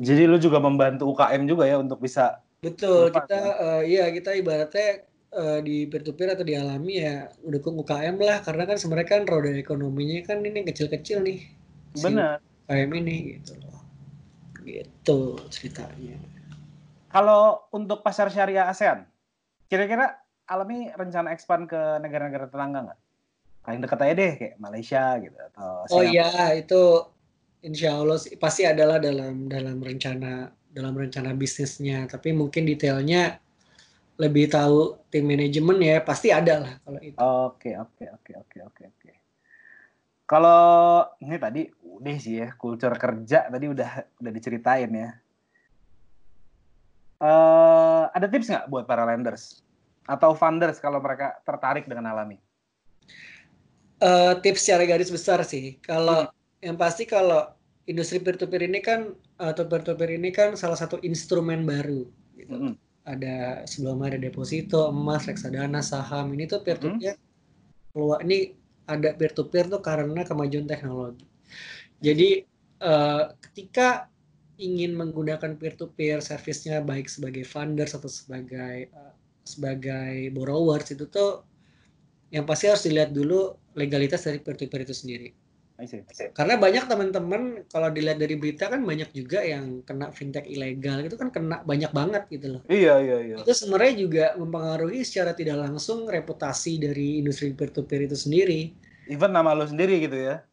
Jadi lu juga membantu UKM juga ya untuk bisa Betul, kita uh, iya kita ibaratnya uh, di peer to peer atau di alami ya mendukung UKM lah karena kan sebenarnya kan roda ekonominya kan ini kecil-kecil nih. Benar. Si UKM ini gitu loh. Gitu ceritanya. Kalau untuk pasar syariah ASEAN, kira-kira alami rencana expand ke negara-negara tetangga nggak? Paling dekat aja deh kayak Malaysia gitu atau Oh iya itu insya Allah pasti adalah dalam dalam rencana dalam rencana bisnisnya tapi mungkin detailnya lebih tahu tim manajemen ya pasti ada lah kalau itu. Oke oke oke oke oke oke. Kalau ini tadi udah sih ya kultur kerja tadi udah udah diceritain ya. Uh, ada tips nggak buat para lenders atau funders kalau mereka tertarik dengan alami? Uh, tips secara garis besar sih. Kalau hmm. yang pasti kalau industri peer to peer ini kan atau peer to peer ini kan salah satu instrumen baru. Gitu. Hmm. Ada sebelum ada deposito, emas, reksadana, saham ini tuh peer to peer hmm. keluar ini ada peer to peer tuh karena kemajuan teknologi. Jadi uh, ketika ingin menggunakan peer to peer service-nya baik sebagai funders atau sebagai uh, sebagai borrowers itu tuh yang pasti harus dilihat dulu legalitas dari peer to peer itu sendiri. Karena banyak teman-teman kalau dilihat dari berita kan banyak juga yang kena fintech ilegal itu kan kena banyak banget gitu loh. Iya iya iya. Itu sebenarnya juga mempengaruhi secara tidak langsung reputasi dari industri peer to peer itu sendiri. Even nama lo sendiri gitu ya.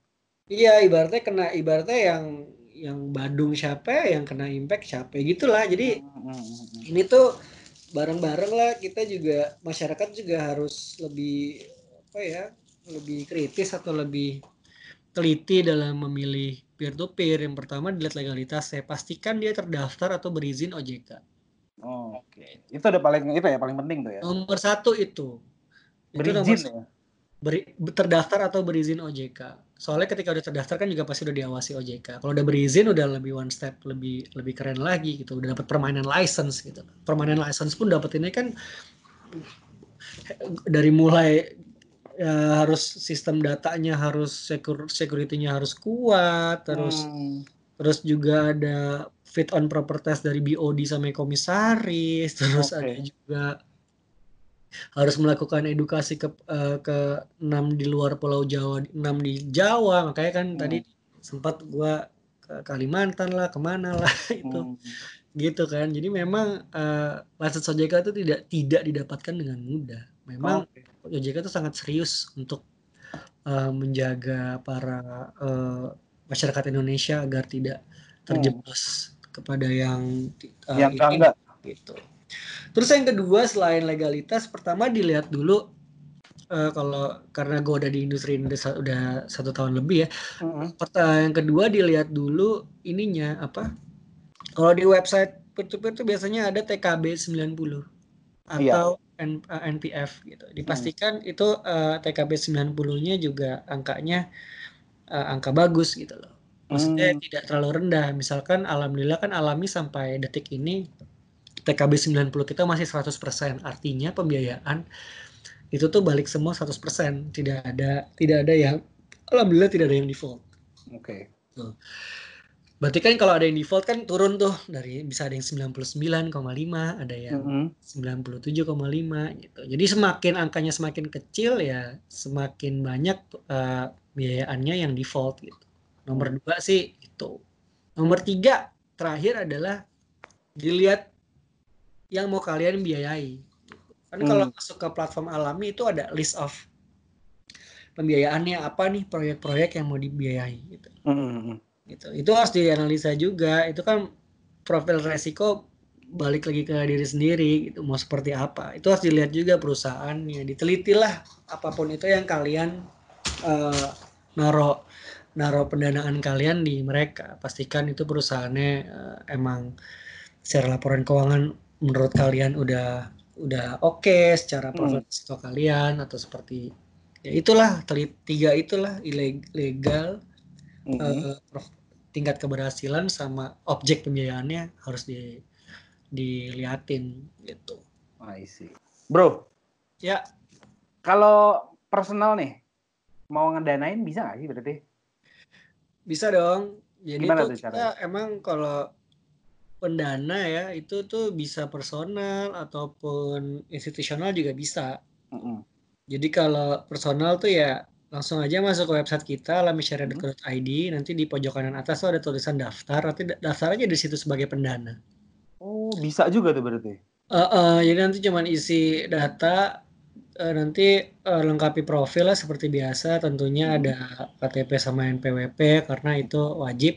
Iya ibaratnya kena ibaratnya yang yang Badung siapa yang kena impact siapa gitulah. Jadi hmm, hmm, ini tuh bareng-bareng lah kita juga masyarakat juga harus lebih apa ya lebih kritis atau lebih teliti dalam memilih peer to peer. Yang pertama dilihat legalitas saya pastikan dia terdaftar atau berizin OJK oh, oke. Okay. itu udah paling itu ya paling penting tuh ya. Nomor satu itu. Berizin itu nomor, ya? beri, terdaftar atau berizin OJK soalnya ketika udah terdaftar kan juga pasti udah diawasi OJK kalau udah berizin udah lebih one step lebih lebih keren lagi gitu udah dapat permainan license gitu permainan license pun dapat ini kan dari mulai ya harus sistem datanya harus secure security-nya harus kuat terus hmm. terus juga ada fit on proper test dari BOD sampai komisaris terus okay. ada juga harus melakukan edukasi ke uh, ke enam di luar Pulau Jawa enam di Jawa makanya kan hmm. tadi sempat gua ke Kalimantan lah ke mana lah [LAUGHS] itu hmm. gitu kan jadi memang uh, license OJK itu tidak tidak didapatkan dengan mudah memang okay OJK itu sangat serius untuk uh, menjaga para uh, masyarakat Indonesia agar tidak terjebak hmm. kepada yang uh, yang enggak gitu. Terus yang kedua selain legalitas, pertama dilihat dulu uh, kalau karena gue udah di industri ini udah, satu tahun lebih ya. -hmm. Yang kedua dilihat dulu ininya apa? Kalau di website peer to peer itu biasanya ada TKB 90 iya. atau N, uh, eh, NPF gitu. Dipastikan hmm. itu uh, TKB 90-nya juga angkanya uh, angka bagus gitu loh. Maksudnya hmm. tidak terlalu rendah. Misalkan alhamdulillah kan alami sampai detik ini TKB 90 kita masih 100%. Artinya pembiayaan itu tuh balik semua 100%. Tidak ada tidak ada yang alhamdulillah tidak ada yang default. Oke. Okay. Berarti kan kalau ada yang default kan turun tuh dari bisa ada yang 99,5, ada yang Mm-mm. 97,5 gitu. Jadi semakin angkanya semakin kecil ya semakin banyak eh, biayaannya yang default gitu. Nomor dua sih itu. Nomor tiga terakhir adalah dilihat yang mau kalian biayai. Kan kalau Hmm. masuk ke platform alami itu ada list of pembiayaannya apa nih proyek-proyek yang mau dibiayai gitu. Mm-mm. gitu. Itu harus dianalisa juga. Itu kan profil resiko balik lagi ke diri sendiri gitu. Mau seperti apa. Itu harus dilihat juga perusahaannya. Ditelitilah apa pun itu yang kalian eh, naro naro pendanaan kalian di mereka. Pastikan itu perusahaannya eh, emang secara laporan keuangan menurut kalian udah udah oke secara profil risiko kalian atau seperti ya itulah tiga itulah ilegal eh, prof- tingkat keberhasilan sama objek pembiayaannya harus di diliatin gitu. I see. Bro, Ya, kalau personal nih mau ngedanain bisa nggak sih berarti? bisa dong. Jadi Gimana tuh tuh kita caranya? emang kalau pendana ya itu tuh bisa personal ataupun institusional juga bisa. Mm-mm. Jadi kalau personal tuh ya langsung aja masuk ke website kita alamisyariah.co.id nanti di pojok kanan atas tuh ada tulisan daftar nanti da- daftar aja di situ sebagai pendana. Oh bisa juga tuh berarti. Eh, eh, jadi nanti cuman isi data eh, nanti eh, lengkapi profil lah seperti biasa tentunya Hmm. ada KTP sama NPWP karena itu wajib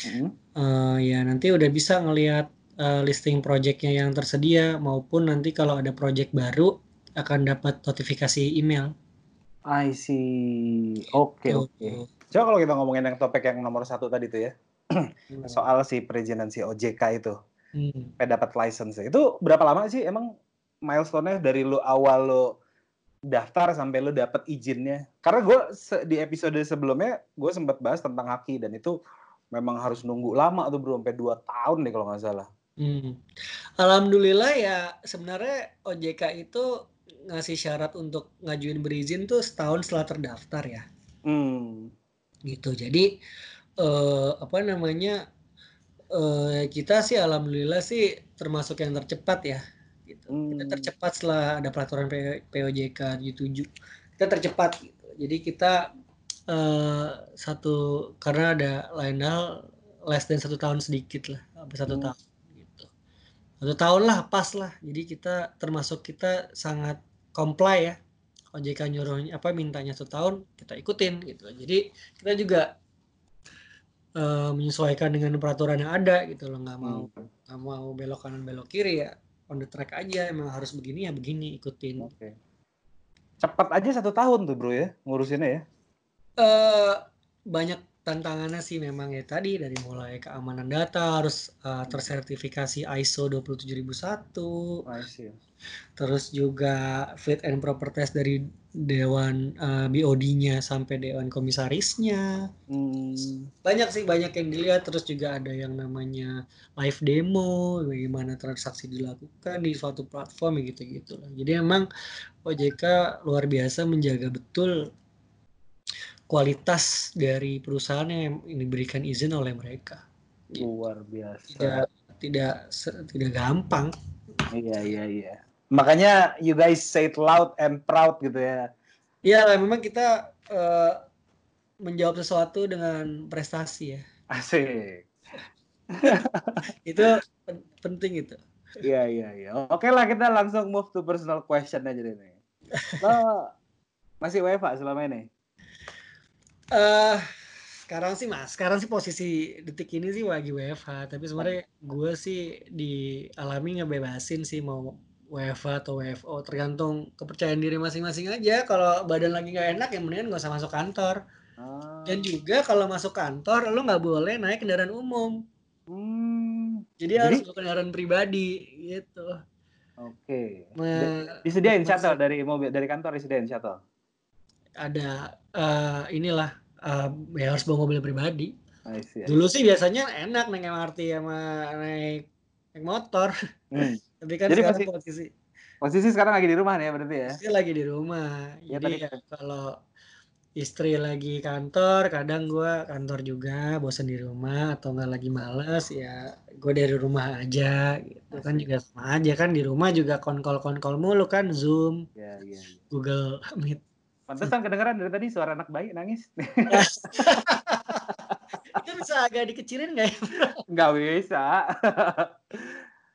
Eh, ya nanti udah bisa ngelihat eh, listing projectnya yang tersedia maupun nanti kalau ada project baru akan dapat notifikasi email I see. Oke Tuh. oke. Coba kalau kita ngomongin yang topik yang nomor satu tadi tuh ya, [CLEARS THROAT] soal si perizinan si OJK itu, Hmm. dapat license itu berapa lama sih emang milestone-nya dari lu awal lu daftar sampai lu dapat izinnya? Karena gue di episode sebelumnya gue sempat bahas tentang haki dan itu memang harus nunggu lama tuh bro sampai 2 tahun deh kalau nggak salah. Hmm. Alhamdulillah ya sebenarnya OJK itu ngasih syarat untuk ngajuin berizin tuh setahun setelah terdaftar ya Hmm. gitu jadi eh, apa namanya eh, kita sih alhamdulillah sih termasuk yang tercepat ya gitu kita Hmm. tercepat setelah ada peraturan POJK 77 kita tercepat gitu jadi kita eh, satu karena ada lain hal less than satu tahun sedikit lah hampir satu Hmm. tahun gitu satu tahun lah pas lah jadi kita termasuk kita sangat comply ya OJK nyuruhnya apa mintanya satu tahun kita ikutin gitu jadi kita juga eh, menyesuaikan dengan peraturan yang ada gitu loh nggak mau Hmm. nggak mau belok kanan belok kiri ya on the track aja emang harus begini ya begini ikutin Oke. Cepat aja satu tahun tuh bro ya ngurusinnya ya. Eh banyak tantangannya sih memang ya tadi dari mulai keamanan data harus eh, tersertifikasi ISO 27001 I see. terus juga fit and proper test dari dewan eh, BOD-nya sampai dewan komisarisnya Hmm. banyak sih banyak yang dilihat terus juga ada yang namanya live demo bagaimana transaksi dilakukan di suatu platform ya gitu-gitu lah jadi emang OJK luar biasa menjaga betul kualitas dari perusahaan yang diberikan izin oleh mereka Luar biasa. tidak tidak tidak gampang Iya iya iya. Makanya you guys say it loud and proud gitu ya. ya memang kita eh, menjawab sesuatu dengan prestasi ya Asik. [LAUGHS] itu pen- penting itu Iya iya iya. Oke lah kita langsung move to personal question aja deh. Lo masih WFA selama ini? Eh sekarang sih mas, sekarang sih posisi detik ini sih lagi WFH, tapi sebenarnya gue sih dialami ngebebasin sih mau WFH atau WFO, tergantung kepercayaan diri masing-masing aja. Kalau badan lagi nggak enak, ya mendingan gak usah masuk kantor. Ah. Dan juga kalau masuk kantor, lo nggak boleh naik kendaraan umum. Hmm. Jadi, Jadi? harus kendaraan pribadi gitu. Oke. Di- Me- Disediain shuttle dari mobil dari kantor disediain shuttle. ada eh, inilah eh, ya harus bawa mobil pribadi. I see. Dulu sih biasanya enak naik MRT sama naik naik motor. Hmm. [LAUGHS] Tapi kan Jadi sekarang masih- posisi Posisi sekarang lagi di rumah nih ya berarti ya. posisi lagi di rumah. Ya, Jadi tadi- ya kalau istri lagi kantor, kadang gue kantor juga, bosan di rumah atau nggak lagi males ya gue dari rumah aja gitu kan juga sama aja kan di rumah juga konkol konkol mulu kan zoom, Ya, iya. iya. Google Meet. Pantesan kedengeran dari tadi suara anak bayi nangis. [LAUGHS] Itu bisa agak dikecilin nggak ya? Nggak bisa.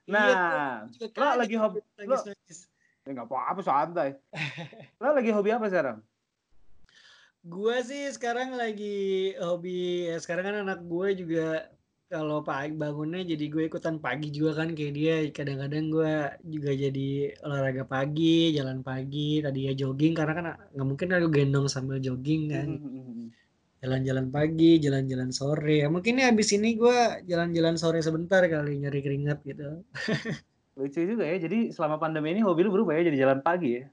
Iya, nah, lo lagi hobi, lo, nangis-nangis. ya apa-apa santai. [LAUGHS] Lo lagi hobi apa sekarang? Gua sih sekarang lagi hobi ya sekarang kan anak gue juga kalau pagi bangunnya jadi gue ikutan pagi juga kan kayak dia. Kadang-kadang gue juga jadi olahraga pagi jalan pagi. Tadi ya jogging karena kan nggak mungkin aku gendong sambil jogging kan. Hmm, jalan-jalan pagi jalan-jalan sore. Ya mungkin nih abis ini gue jalan-jalan sore sebentar kali nyari keringat gitu. [LAUGHS] Lucu juga ya. Jadi selama pandemi ini hobi lu berubah ya jadi jalan pagi ya.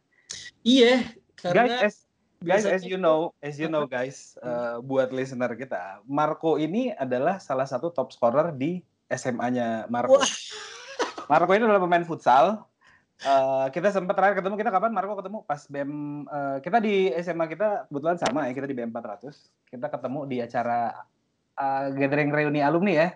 iya Guys, karena as guys as you know, as you know guys, uh, [LAUGHS] buat listener kita, Marco ini adalah salah satu top scorer di SMA-nya Marco. Wah. [LAUGHS] Marco ini adalah pemain futsal. Uh, kita sempat terakhir ketemu kita kapan Marco ketemu? Pas BM uh, kita di SMA kita kebetulan sama ya kita di BM 400 kita ketemu di acara uh, gathering reuni alumni ya.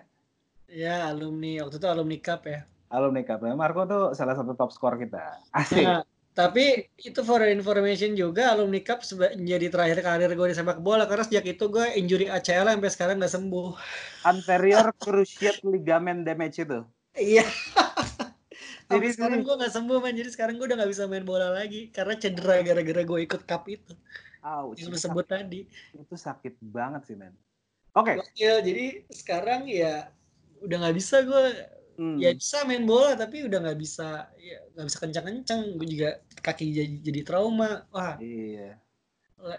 Ya alumni. Waktu itu alumni cup ya. Alumni cup. Nah, Marco tuh salah satu top skor kita. Asik. Nah, tapi itu for information juga alumni cup menjadi terakhir karir gue di sepak bola karena sejak itu gue injury ACL sampai sekarang nggak sembuh. anterior cruciate ligament damage itu Iya. [LAUGHS] Jadi sekarang gue nggak sembuh man, jadi sekarang gue udah nggak bisa main bola lagi karena cedera gara-gara gue ikut cup itu Ouch, yang lu itu sebut tadi. itu sakit banget sih men oke Gokil, jadi sekarang ya udah nggak bisa gue Hmm. ya bisa main bola tapi udah nggak bisa ya nggak bisa kencang-kencang. Gue juga kaki jadi, jadi trauma. Wah. Iya.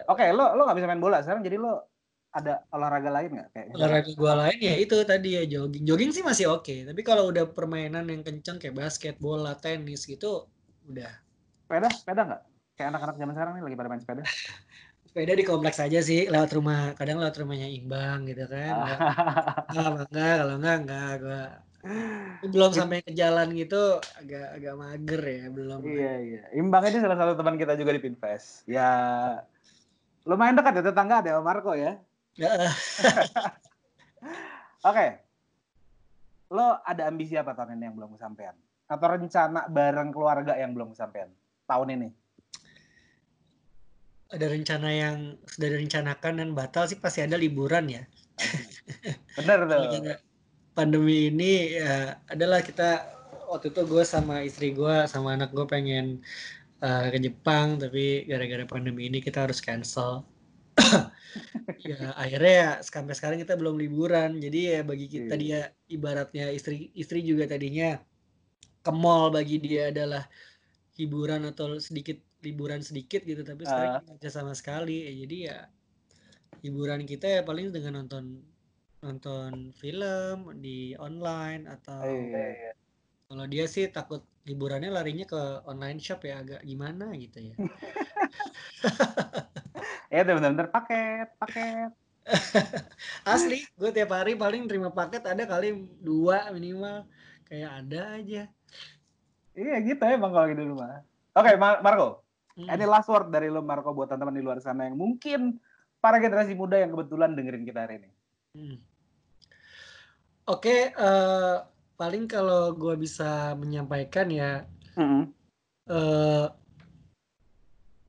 Oke lo lo nggak bisa main bola sekarang jadi lo ada olahraga lain nggak kayak olahraga gue lain ya itu tadi ya jogging. Jogging sih masih oke tapi kalau udah permainan yang kenceng kayak basket bola tenis gitu udah. Sepeda? Sepeda nggak? Kayak anak-anak zaman sekarang nih lagi pada main sepeda. [LAUGHS] Sepeda di kompleks aja sih lewat rumah. Kadang lewat rumahnya imbang gitu kan. [LAUGHS] Ah, enggak kalau enggak enggak gue belum sampai ke jalan gitu agak agak mager ya belum. Iya iya. Imbang ini salah satu teman kita juga di Pinfest. Ya lumayan dekat ya tetangga ada sama Marco ya. [LAUGHS] Oke. Lo ada ambisi apa tahun ini yang belum kesampaian? Atau rencana bareng keluarga yang belum kesampaian tahun ini? Ada rencana yang sudah direncanakan dan batal sih pasti ada liburan ya. Bener [LAUGHS] tuh pandemi ini ya adalah kita waktu itu gue sama istri gue sama anak gue pengen uh, ke Jepang tapi gara-gara pandemi ini kita harus cancel [COUGHS] ya akhirnya ya sampai sekarang kita belum liburan jadi ya bagi kita Iya. dia ibaratnya istri istri juga tadinya ke mall bagi dia adalah hiburan atau sedikit liburan sedikit gitu tapi sekarang Ah. kita nggak bisa sama sekali Ya, jadi ya hiburan kita ya paling dengan nonton nonton film di online atau Iya, iya. kalau dia sih takut hiburannya larinya ke online shop ya agak gimana gitu ya [LAUGHS] Ya bener-bener paket, paket. [LAUGHS] asli gue tiap hari paling terima paket ada kali dua minimal kayak ada aja Iya gitu emang kalau di rumah. Oke, Mar- Marco. Hmm. Any last word dari lo Marco buat teman-teman di luar sana yang mungkin para generasi muda yang kebetulan dengerin kita hari ini. Hmm. Oke, eh, paling kalau gue bisa menyampaikan ya eh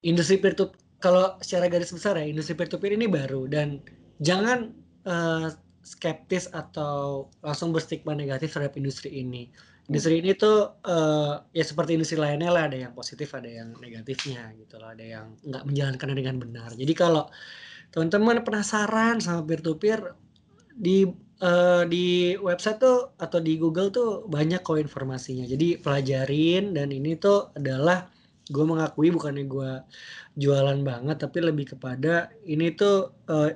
industri peer to kalau secara garis besar ya industri peer to peer ini baru dan jangan eh, skeptis atau langsung berstigma negatif terhadap industri ini. Industri ini tuh eh, ya seperti industri lainnya lah ada yang positif ada yang negatifnya gitu loh ada yang nggak menjalankannya dengan benar. Jadi kalau teman-teman penasaran sama peer to peer di eh, di website tuh atau di Google tuh banyak kok informasinya. Jadi pelajarin dan ini tuh adalah gue mengakui bukannya gue jualan banget tapi lebih kepada ini tuh eh,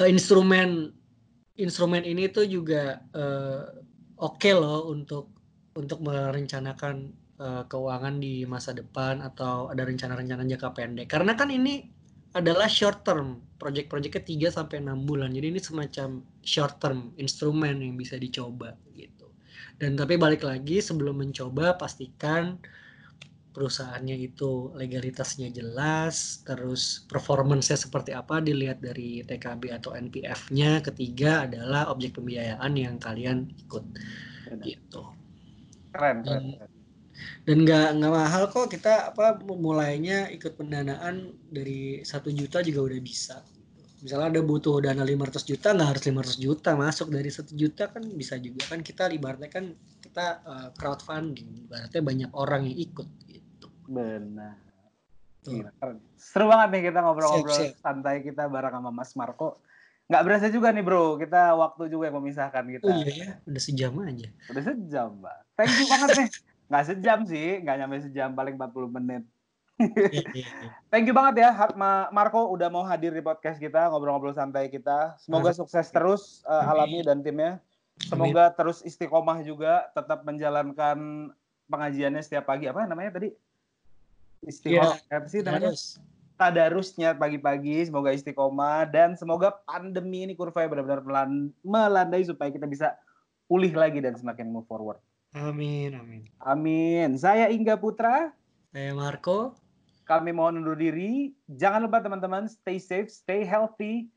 eh, instrumen instrumen ini tuh juga eh, oke loh untuk untuk merencanakan eh, keuangan di masa depan atau ada rencana-rencana jangka pendek karena kan ini adalah short term project-projectnya 3 sampai 6 bulan jadi ini semacam short term instrumen yang bisa dicoba gitu dan tapi balik lagi sebelum mencoba pastikan perusahaannya itu legalitasnya jelas, terus performance-nya seperti apa dilihat dari TKB atau NPF-nya. Ketiga adalah objek pembiayaan yang kalian ikut. Gitu. Keren, keren. Dan nggak nggak mahal kok kita apa mulainya ikut pendanaan dari satu juta juga udah bisa. Misalnya ada butuh dana 500 juta nggak harus 500 juta masuk dari satu juta kan bisa juga kan kita ibaratnya kan kita uh, crowdfunding ibaratnya banyak orang yang ikut Benar. Seru banget nih kita ngobrol-ngobrol santai kita bareng sama Mas Marco. Nggak berasa juga nih bro, kita waktu juga yang memisahkan kita. Oh iya ya, udah sejam aja. Udah sejam, Mbak. Thank you banget nih. [LAUGHS] Nggak sejam sih, nggak nyampe sejam, paling 40 menit. Iya, iya, iya. [LAUGHS] Thank you banget ya, Marco udah mau hadir di podcast kita, ngobrol-ngobrol santai kita. Semoga sukses terus uh, alami dan timnya. Semoga Amin. terus istiqomah juga, tetap menjalankan pengajiannya setiap pagi. Apa namanya tadi? istiqomah apa sih namanya tadarusnya pagi-pagi semoga istiqomah dan semoga pandemi ini kurva benar-benar melandai supaya kita bisa pulih lagi dan semakin move forward. Amin, amin. Amin. Saya Ingga Putra. Saya Marco. Kami mohon undur diri. Jangan lupa teman-teman stay safe, stay healthy.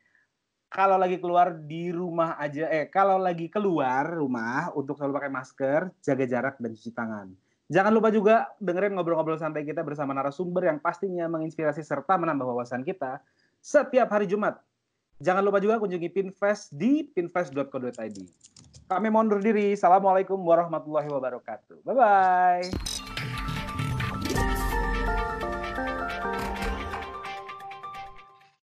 Kalau lagi keluar di rumah aja, eh kalau lagi keluar rumah untuk selalu pakai masker, jaga jarak dan cuci tangan. Jangan lupa juga dengerin ngobrol-ngobrol santai kita bersama narasumber yang pastinya menginspirasi serta menambah wawasan kita setiap hari Jumat. Jangan lupa juga kunjungi Pinfest di pinfest.co.id. Kami mundur diri. Assalamualaikum warahmatullahi wabarakatuh. Bye-bye.